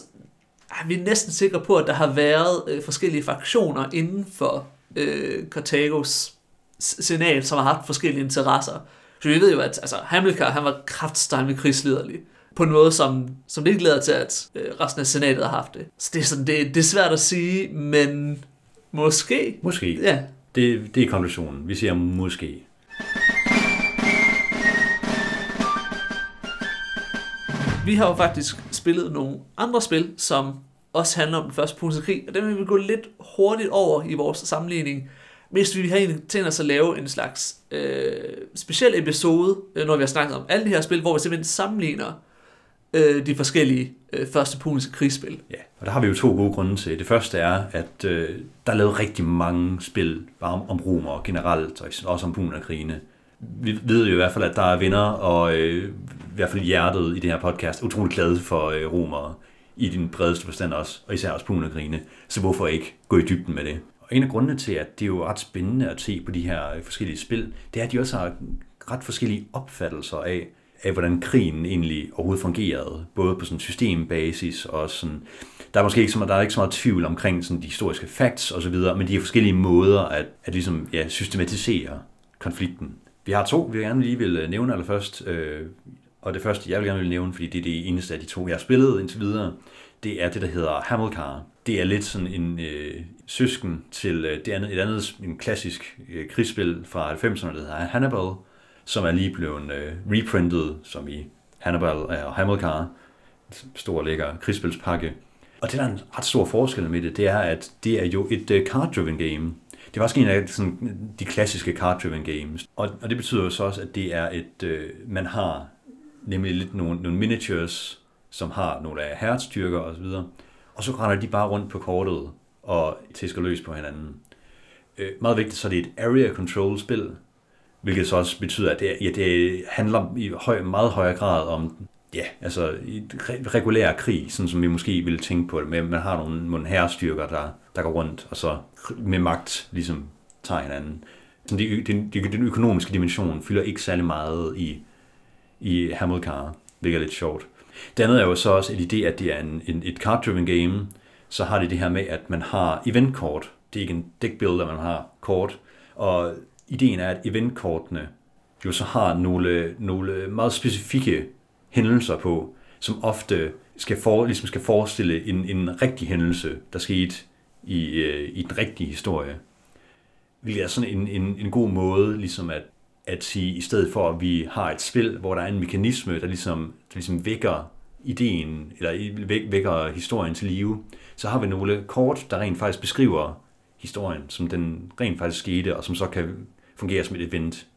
vi er næsten sikre på, at der har været øh, forskellige fraktioner inden for øh, Cartagos senat, som har haft forskellige interesser. Så vi ved jo, at altså, Hamilcar han var kraftstejlig krigsliderlig på en måde, som, som det ikke glæder til, at øh, resten af senatet har haft det. Så det er, sådan, det, det er svært at sige, men måske. Måske. Ja. Det, det er konklusionen. Vi siger måske. Vi har jo faktisk spillet nogle andre spil, som også handler om den første punkt krig, og dem vil vi gå lidt hurtigt over i vores sammenligning. Hvis vi har tænkt os at lave en slags øh, speciel episode, øh, når vi har snakket om alle de her spil, hvor vi simpelthen sammenligner øh, de forskellige øh, første puniske krigsspil. Ja, og der har vi jo to gode grunde til. Det første er, at øh, der er lavet rigtig mange spil bare om, om romer generelt, og også om punerkrigene. Vi ved jo i hvert fald, at der er venner, og øh, i hvert fald hjertet i det her podcast, utrolig glade for øh, romere i din bredeste forstand også, og især også punerkrigene. Så hvorfor ikke gå i dybden med det? Og en af grundene til, at det er jo ret spændende at se på de her øh, forskellige spil, det er, at de også har ret forskellige opfattelser af, af hvordan krigen egentlig overhovedet fungerede, både på sådan systembasis og sådan, der er måske ikke så meget, der er ikke så meget tvivl omkring sådan de historiske facts og så videre, men de er forskellige måder at, at ligesom, ja, systematisere konflikten. Vi har to, vi gerne lige vil øh, nævne allerførst, øh, og det første, jeg vil gerne vil nævne, fordi det er det eneste af de to, jeg har spillet indtil videre, det er det, der hedder Hamilcar. Det er lidt sådan en øh, søsken til øh, det andet, et andet en klassisk øh, krigsspil fra 90'erne, der hedder Hannibal, som er lige blevet øh, reprintet, som i Hannibal og Hamilcar, stor lækker krigsspilspakke. Og det, der er en ret stor forskel med det, det er, at det er jo et øh, card-driven game. Det er også en af sådan, de klassiske card-driven games. Og, og det betyder jo så også, at det er et, øh, man har nemlig lidt nogle, nogle miniatures, som har nogle af herrestyrker osv., og så render de bare rundt på kortet og tæsker løs på hinanden. Øh, meget vigtigt, så er det et area control spil, Hvilket så også betyder, at det, ja, det handler i høj, meget højere grad om ja, altså i regulær krig, sådan som vi måske ville tænke på det, med man har nogle, nogle herrestyrker, der, der går rundt, og så med magt ligesom tager hinanden. Så de, den, den økonomiske dimension fylder ikke særlig meget i, i Hamilcar, hvilket er lidt sjovt. Det andet er jo så også en idé, at det er en, en, et card-driven game, så har de det her med, at man har eventkort. Det er ikke en deck builder, man har kort, og ideen er, at eventkortene jo så har nogle, nogle meget specifikke hændelser på, som ofte skal, for, ligesom skal forestille en, en rigtig hændelse, der skete i, øh, i den rigtige historie. Hvilket er sådan en, en, en god måde ligesom at, at sige, i stedet for at vi har et spil, hvor der er en mekanisme, der ligesom, der ligesom vækker ideen, eller vækker historien til live, så har vi nogle kort, der rent faktisk beskriver historien, som den rent faktisk skete, og som så kan fungere som et event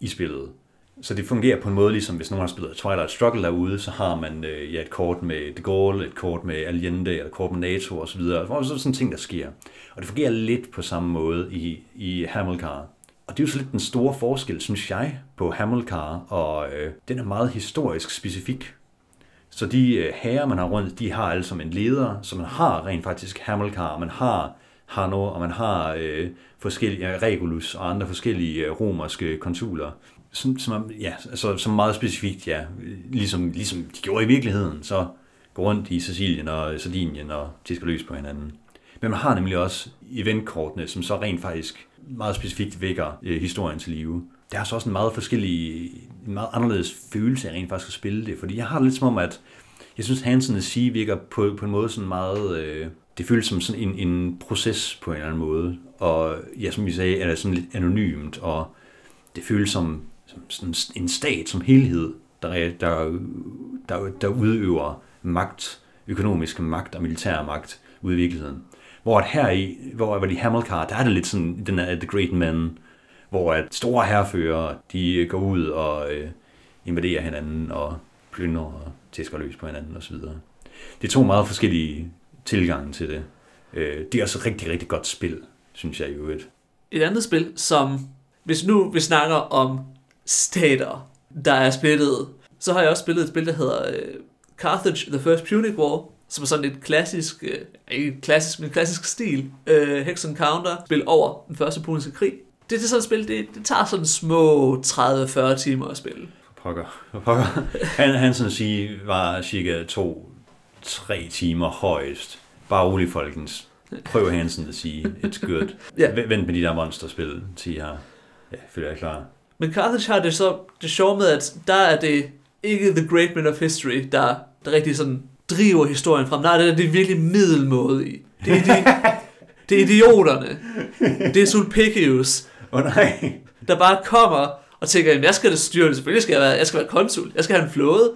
i spillet. Så det fungerer på en måde, ligesom hvis nogen har spillet Twilight Struggle derude, så har man øh, ja, et kort med De Gaulle, et kort med Allende, eller et kort med NATO osv. Hvor er sådan ting, der sker. Og det fungerer lidt på samme måde i, i Hamilcar. Og det er jo så lidt den store forskel, synes jeg, på Hamilcar, og øh, den er meget historisk specifik. Så de øh, herrer, man har rundt, de har alle som en leder, så man har rent faktisk Hamilcar, og man har Hanno, og man har øh, forskellige Regulus og andre forskellige øh, romerske konsuler som, som, ja, altså, som meget specifikt, ja, ligesom, ligesom de gjorde i virkeligheden, så gå rundt i Sicilien og Sardinien og tisker løs på hinanden. Men man har nemlig også eventkortene, som så rent faktisk meget specifikt vækker øh, historien til live. Det er så også en meget forskellig, en meget anderledes følelse af rent faktisk at spille det, fordi jeg har det lidt som om, at jeg synes, Hansen Sige virker på, på en måde sådan meget... Øh, det føles som sådan en, en proces på en eller anden måde, og ja, som vi sagde, er det sådan lidt anonymt, og det føles som som sådan en stat som helhed, der, der, der, der udøver magt, økonomisk magt og militær magt ude i virkeligheden. Hvor at her i, hvor var de Hamilcar, der er det lidt sådan, den er The Great Men, hvor at store herrefører, de øh, går ud og øh, invaderer hinanden og plyndrer og tæsker løs på hinanden osv. Det er to meget forskellige tilgange til det. Øh, det er også et rigtig, rigtig godt spil, synes jeg i øvrigt. et andet spil, som hvis nu vi snakker om stater, der er splittet. Så har jeg også spillet et spil, der hedder øh, Carthage The First Punic War, som er sådan et klassisk, øh, ikke klassisk, men klassisk stil, øh, Hex Encounter, spil over den første puniske krig. Det, det er sådan et spil, det, det tager sådan små 30-40 timer at spille. Pokker, pokker. Han, han sådan sige, var cirka 2-3 timer højst. Bare rolig folkens. Prøv Hansen at sige, it's good. ja. Vent med de der monsterspil, til her. Ja, føler jeg klar. Men Carthage har det så det sjove med, at der er det ikke The Great Men of History, der, der rigtig sådan driver historien frem. Nej, det er det virkelig middelmåde i. Det er, de, det er idioterne. Det er Sulpicius. Åh oh, nej. Der bare kommer og tænker, at jeg skal det styre det. Selvfølgelig skal jeg være, jeg skal være konsul. Jeg skal have en flåde.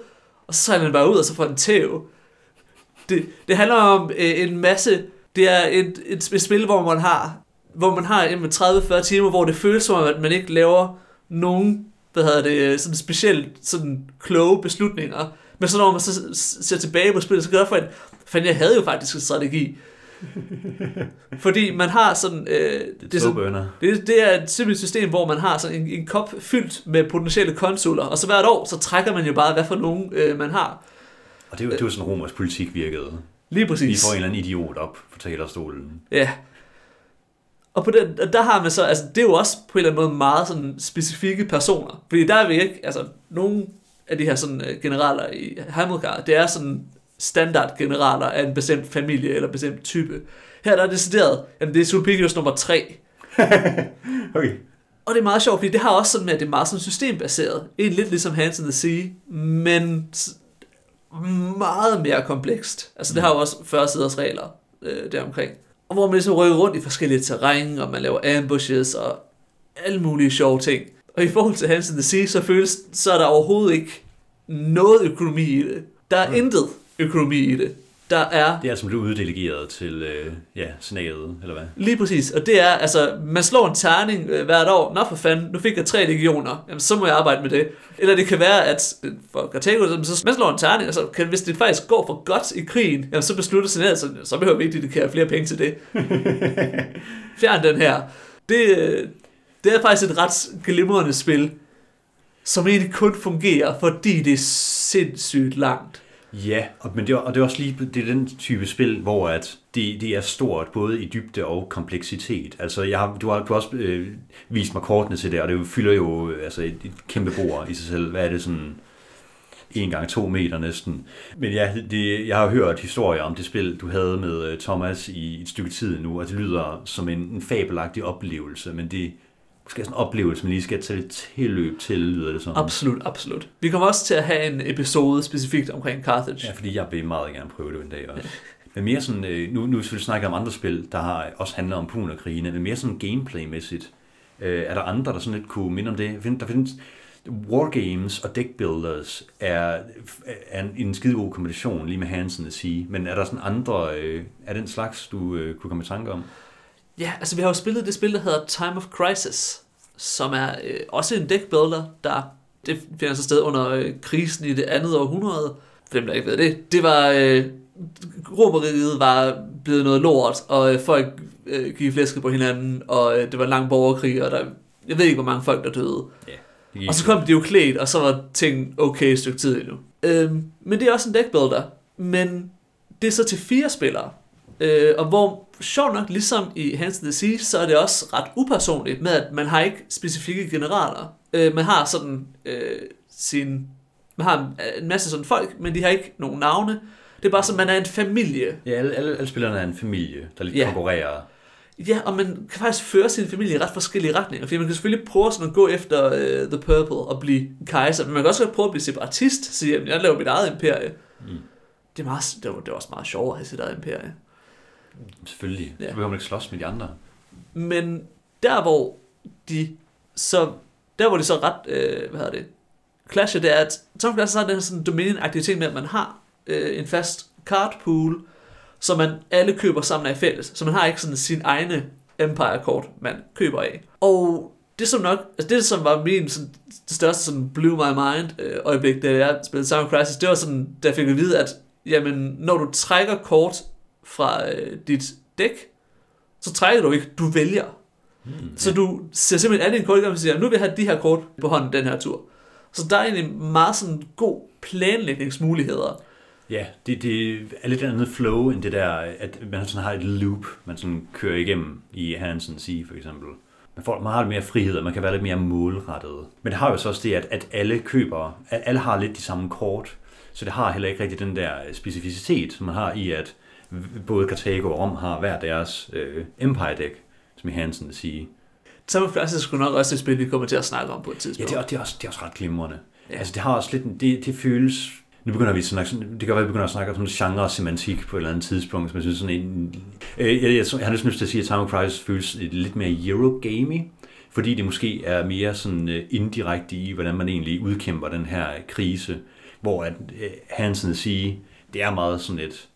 Og så sejler den bare ud, og så får den tæv. Det, det handler om øh, en masse... Det er et, et, et spil, hvor man har hvor man har 30-40 timer, hvor det føles som, at man ikke laver nogen, hvad hedder det, øh, sådan specielt sådan kloge beslutninger. Men så når man så ser tilbage på spillet, så gør for, en, fandt, jeg havde jo faktisk en strategi. Fordi man har sådan... Øh, det, er sådan, det, det er et simpelt system, hvor man har sådan en, en kop fyldt med potentielle konsuler, og så hvert år, så trækker man jo bare, hvad for nogen øh, man har. Og det er jo, det jo sådan romersk politik virkede. Lige præcis. Vi får en eller anden idiot op på talerstolen. Ja, og på den, der har man så, altså det er jo også på en eller anden måde meget sådan specifikke personer. Fordi der er vi ikke, altså nogle af de her sådan øh, generaler i Hamilcar, det er sådan standard generaler af en bestemt familie eller bestemt type. Her der er decideret, jamen det er Sulpicius nummer 3. okay. Og det er meget sjovt, fordi det har også sådan med, at det er meget sådan systembaseret. En lidt ligesom Hands in the Sea, men meget mere komplekst. Altså det har jo også 40 siders regler øh, deromkring. Og hvor man ligesom rykker rundt i forskellige terræn, og man laver ambushes og alle mulige sjove ting. Og i forhold til Hansen the Sea, så føles, så er der overhovedet ikke noget økonomi i det. Der er mm. intet økonomi i det. Der er... Det er altså blevet uddelegeret til øh, ja, senatet, eller hvad? Lige præcis. Og det er, altså, man slår en terning øh, hvert år. Nå for fanden, nu fik jeg tre legioner. Jamen, så må jeg arbejde med det. Eller det kan være, at øh, for Carthago, så man slår en terning, altså, kan, hvis det faktisk går for godt i krigen, jamen, så beslutter senatet, så, så behøver vi ikke, have flere penge til det. Fjern den her. Det, øh, det er faktisk et ret glimrende spil, som egentlig kun fungerer, fordi det er sindssygt langt. Ja, og, men det er, og det er også lige det er den type spil, hvor at det, det er stort, både i dybde og kompleksitet. Altså, jeg har, du, har, du har også øh, vist mig kortene til det, og det fylder jo øh, altså et, et kæmpe bord i sig selv. Hvad er det sådan? en gang to meter næsten. Men ja, det, jeg har hørt historier om det spil, du havde med øh, Thomas i et stykke tid nu, og det lyder som en, en fabelagtig oplevelse, men det måske sådan en oplevelse, man lige skal tage lidt tilløb til, lyder det som. Absolut, absolut. Vi kommer også til at have en episode specifikt omkring Carthage. Ja, fordi jeg vil meget gerne prøve det en dag også. Men mere sådan, øh, nu, nu vil vi snakke om andre spil, der har også handler om Pun-krigene, men mere sådan gameplay-mæssigt. Øh, er der andre, der sådan lidt kunne minde om det? Der findes, Wargames og deck builders er, er en, en skide god kombination, lige med Hansen at sige. Men er der sådan andre øh, af den slags, du øh, kunne komme i tanke om? Ja, altså vi har jo spillet det spil, der hedder Time of Crisis, som er øh, også en deck builder, der det finder sig sted under øh, krisen i det andet århundrede. For dem, der ikke ved det, det var... Øh, Romeriet var blevet noget lort, og øh, folk øh, gik flæsket på hinanden, og øh, det var en lang borgerkrig, og der, jeg ved ikke, hvor mange folk, der døde. Ja. Og så kom de jo klædt, og så var ting okay et stykke tid endnu. Øhm, men det er også en deckbuilder. Men det er så til fire spillere. Øh, og hvor, sjovt nok, ligesom i Hands of the Sea, så er det også ret upersonligt med, at man har ikke specifikke generaler. Øh, man har sådan øh, sin... Man har en masse sådan folk, men de har ikke nogen navne. Det er bare sådan, man er en familie. Ja, alle, alle, alle spillerne er en familie, der lidt Ja. konkurrerer. Ja, og man kan faktisk føre sin familie i ret forskellige retninger, fordi man kan selvfølgelig prøve sådan at gå efter uh, The Purple og blive kejser, men man kan også prøve at blive separatist, sige, at jeg laver mit eget imperie. Mm. Det er, meget, det, var, det er også meget sjovere at have sit eget imperie. Selvfølgelig. Ja. Så behøver man ikke slås med de andre. Men der hvor de så, der hvor de så ret, øh, hvad hedder det, clasher, det er, at Tom Clancy har den her sådan dominion ting med, at man har øh, en fast card pool, som man alle køber sammen af fælles. Så man har ikke sådan sin egne Empire-kort, man køber af. Og det som nok, altså det som var min sådan, det største sådan blew my mind øh, øjeblik, da jeg spillede of Crisis, det var sådan, da jeg fik at vide, at jamen, når du trækker kort fra øh, dit dæk, så trækker du ikke, du vælger. Mm. Så du ser simpelthen alle dine kort igennem og siger, nu vil jeg have de her kort på hånden den her tur. Så der er egentlig meget sådan god planlægningsmuligheder. Ja, det, det er lidt andet flow end det der, at man sådan har et loop, man sådan kører igennem i Hansen Sea for eksempel. Man får meget mere frihed, og man kan være lidt mere målrettet. Men det har jo så også det, at, at alle køber, at alle har lidt de samme kort, så det har heller ikke rigtig den der specificitet, som man har i, at både Carthago og Rom har hver deres øh, Empire deck, som i Hansen Sea. Time of Crisis skulle nok også et spil, vi kommer til at snakke om på et Ja, tidspunkt. det er, det er, også, det er også ret glimrende. Ja. Ja. Altså, det har også lidt, en- det, det føles, nu begynder vi at snakke, det kan være, at vi begynder at snakke om sådan genre semantik på et eller andet tidspunkt, som jeg synes sådan en, øh, jeg, jeg, jeg har næsten lyst til at sige, at Time of Crisis føles lidt mere Eurogamey, fordi det måske er mere sådan øh, indirekte i, hvordan man egentlig udkæmper den her krise, hvor at øh, Hansen siger, det er meget sådan et, altså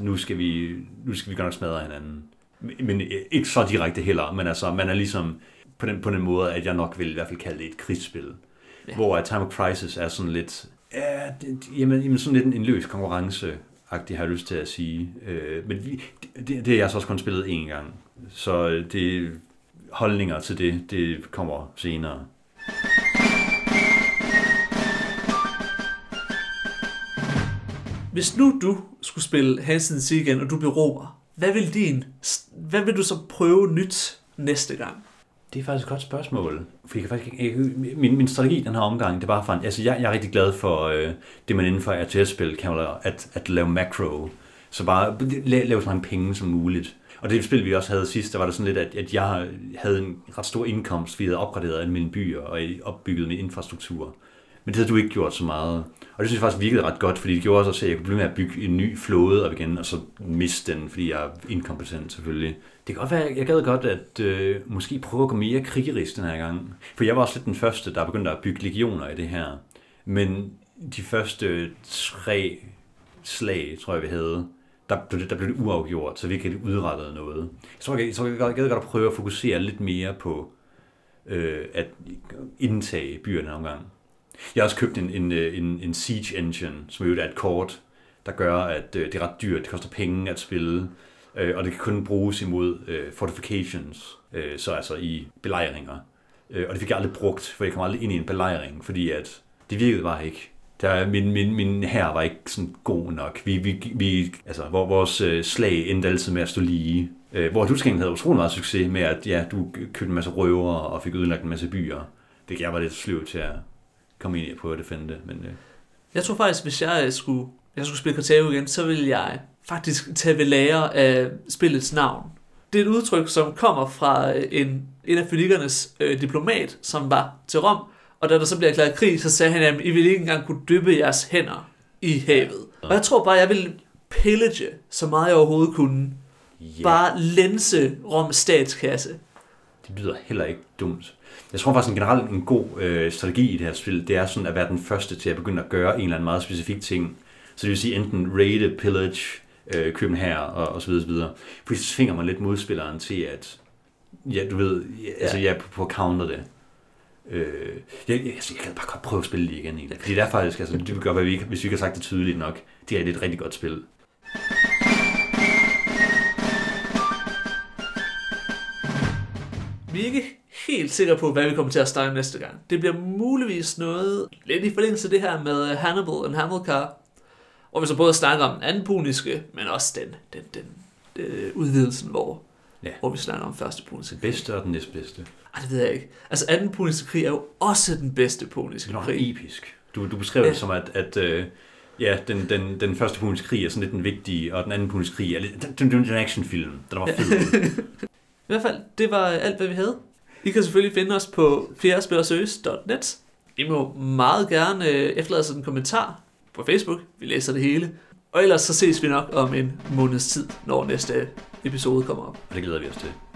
nu skal vi, nu skal vi godt nok smadre hinanden. Men, men øh, ikke så direkte heller, men altså, man er ligesom på den, på den måde, at jeg nok vil i hvert fald kalde det et krigsspil. Ja. Hvor at Time of Crisis er sådan lidt, ja, det, jamen, jamen sådan lidt en, en løs konkurrence agtig har jeg lyst til at sige. Øh, men vi, det, det er jeg så også kun spillet én gang. Så øh, det holdninger til det, det kommer senere. Hvis nu du skulle spille Hansen Sea igen, og du blev romer, hvad vil din, hvad vil du så prøve nyt næste gang? Det er faktisk et godt spørgsmål. For jeg kan faktisk, jeg, min, min strategi den her omgang, det var for, altså jeg, jeg er rigtig glad for øh, det, man inden for RTS-spil kalder at, at lave macro. Så bare la- lave så mange penge som muligt. Og det spil, vi også havde sidst, der var det sådan lidt, at, at jeg havde en ret stor indkomst, vi havde opgraderet alle mine byer og opbygget min infrastruktur. Men det havde du ikke gjort så meget. Og det synes jeg faktisk virkede ret godt, fordi det gjorde også, at jeg kunne blive med at bygge en ny flåde op igen, og så miste den, fordi jeg er inkompetent selvfølgelig. Det kan godt være, jeg gad godt at øh, måske prøve at gå mere krigerisk den her gang. For jeg var også lidt den første, der begyndte at bygge legioner i det her. Men de første tre slag, tror jeg, vi havde, der blev det, der blev det uafgjort, så vi ikke rigtig udrettede noget. Jeg tror, jeg, jeg, tror, jeg gad godt at prøve at fokusere lidt mere på øh, at indtage byerne omgang. Jeg har også købt en, en, øh, en, en Siege Engine, som jo er et kort, der gør, at øh, det er ret dyrt. Det koster penge at spille, øh, og det kan kun bruges imod øh, fortifications, øh, så altså i belejringer. Øh, og det fik jeg aldrig brugt, for jeg kom aldrig ind i en belejring, fordi at det virkede bare ikke. Der, min, min, min her var ikke sådan god nok. Vi, vi, vi, altså, hvor vores øh, slag endte altid med at stå lige. Øh, hvor du til havde utrolig meget succes med, at ja, du købte en masse røver og fik ødelagt en masse byer. Det jeg var lidt sløv til at komme ind at prøve at defende det. Men, øh, Jeg tror faktisk, hvis jeg øh, skulle, jeg skulle spille Cartago igen, så ville jeg faktisk tage ved lære af spillets navn. Det er et udtryk, som kommer fra øh, en, en af fynikernes øh, diplomat, som var til Rom, og da der så bliver erklæret krig, så sagde han, at I ville ikke engang kunne dyppe jeres hænder i havet. Og jeg tror bare, jeg ville pillage så meget jeg overhovedet kunne. Ja, Bare lense Roms statskasse. det lyder heller ikke dumt. Jeg tror faktisk en generelt en god øh, strategi i det her spil, det er sådan at være den første til at begynde at gøre en eller anden meget specifik ting. Så det vil sige enten raide, pillage, øh, købe en her og, og så videre, så videre. Fordi så tvinger man lidt modspilleren til at, ja, du ved, ja, altså Ja. på, på at counter det. Øh, jeg, jeg, altså, jeg kan bare godt prøve at spille det igen egentlig. Fordi det er faktisk, altså, det vil gøre, hvad vi ikke, hvis vi ikke har sagt det tydeligt nok, det er et rigtig godt spil. Vi er ikke helt sikre på, hvad vi kommer til at snakke næste gang. Det bliver muligvis noget lidt i forlængelse af det her med Hannibal og Hamilcar, hvor vi så både snakker om den anden puniske, men også den, den, den, den udvidelsen, hvor, Ja. hvor vi snakker om første puniske Den krig. bedste og den næstbedste. Ej, det ved jeg ikke. Altså, anden puniske krig er jo også den bedste Det puniske er nok krig. episk. Du, du beskrev Ja. det som, at, at øh, ja, den, den, den første puniske krig er sådan lidt den vigtige, og den anden puniske krig er lidt, den, den, den, den actionfilm, den var fed. I hvert fald, det var alt, hvad vi havde. I kan selvfølgelig finde os på fjerdespillersøs.net. I må meget gerne øh, efterlade os en kommentar på Facebook. Vi læser det hele. Og ellers så ses vi nok om en måneds tid, når næste episode kommer op. og det glæder vi os til.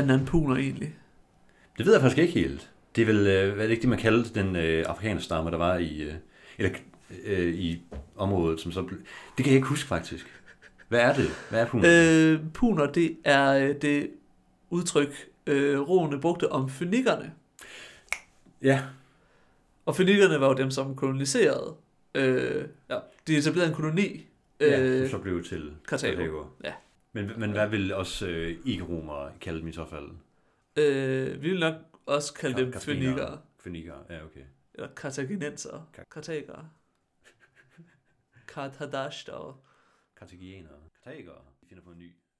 Fanden er en puner egentlig? Det ved jeg faktisk ikke helt. Det er vel, øh, hvad er det ikke det, man kaldte den øh, afrikanske stamme, der var i, øh, eller, øh, i området, som så blev... Det kan jeg ikke huske faktisk. Hvad er det? Hvad er punen? Øh. Puner, det er øh, det udtryk, øh, roerne brugte om fynikkerne. Ja, Og fynikkerne var jo dem, som koloniserede. Øh, ja, de etablerede en koloni. ja Øh, som så blev til Karthago. Ja. Men, men hvad vil også øh, ikke-romere kalde dem i så fald? Øh, vi vil nok også kalde dem fynikkere. Fynikere, ja okay. Eller kartaginenser. Kar- Kartagere. Kartadashtere. Kartagianere. Kartagere. Vi finder på en ny.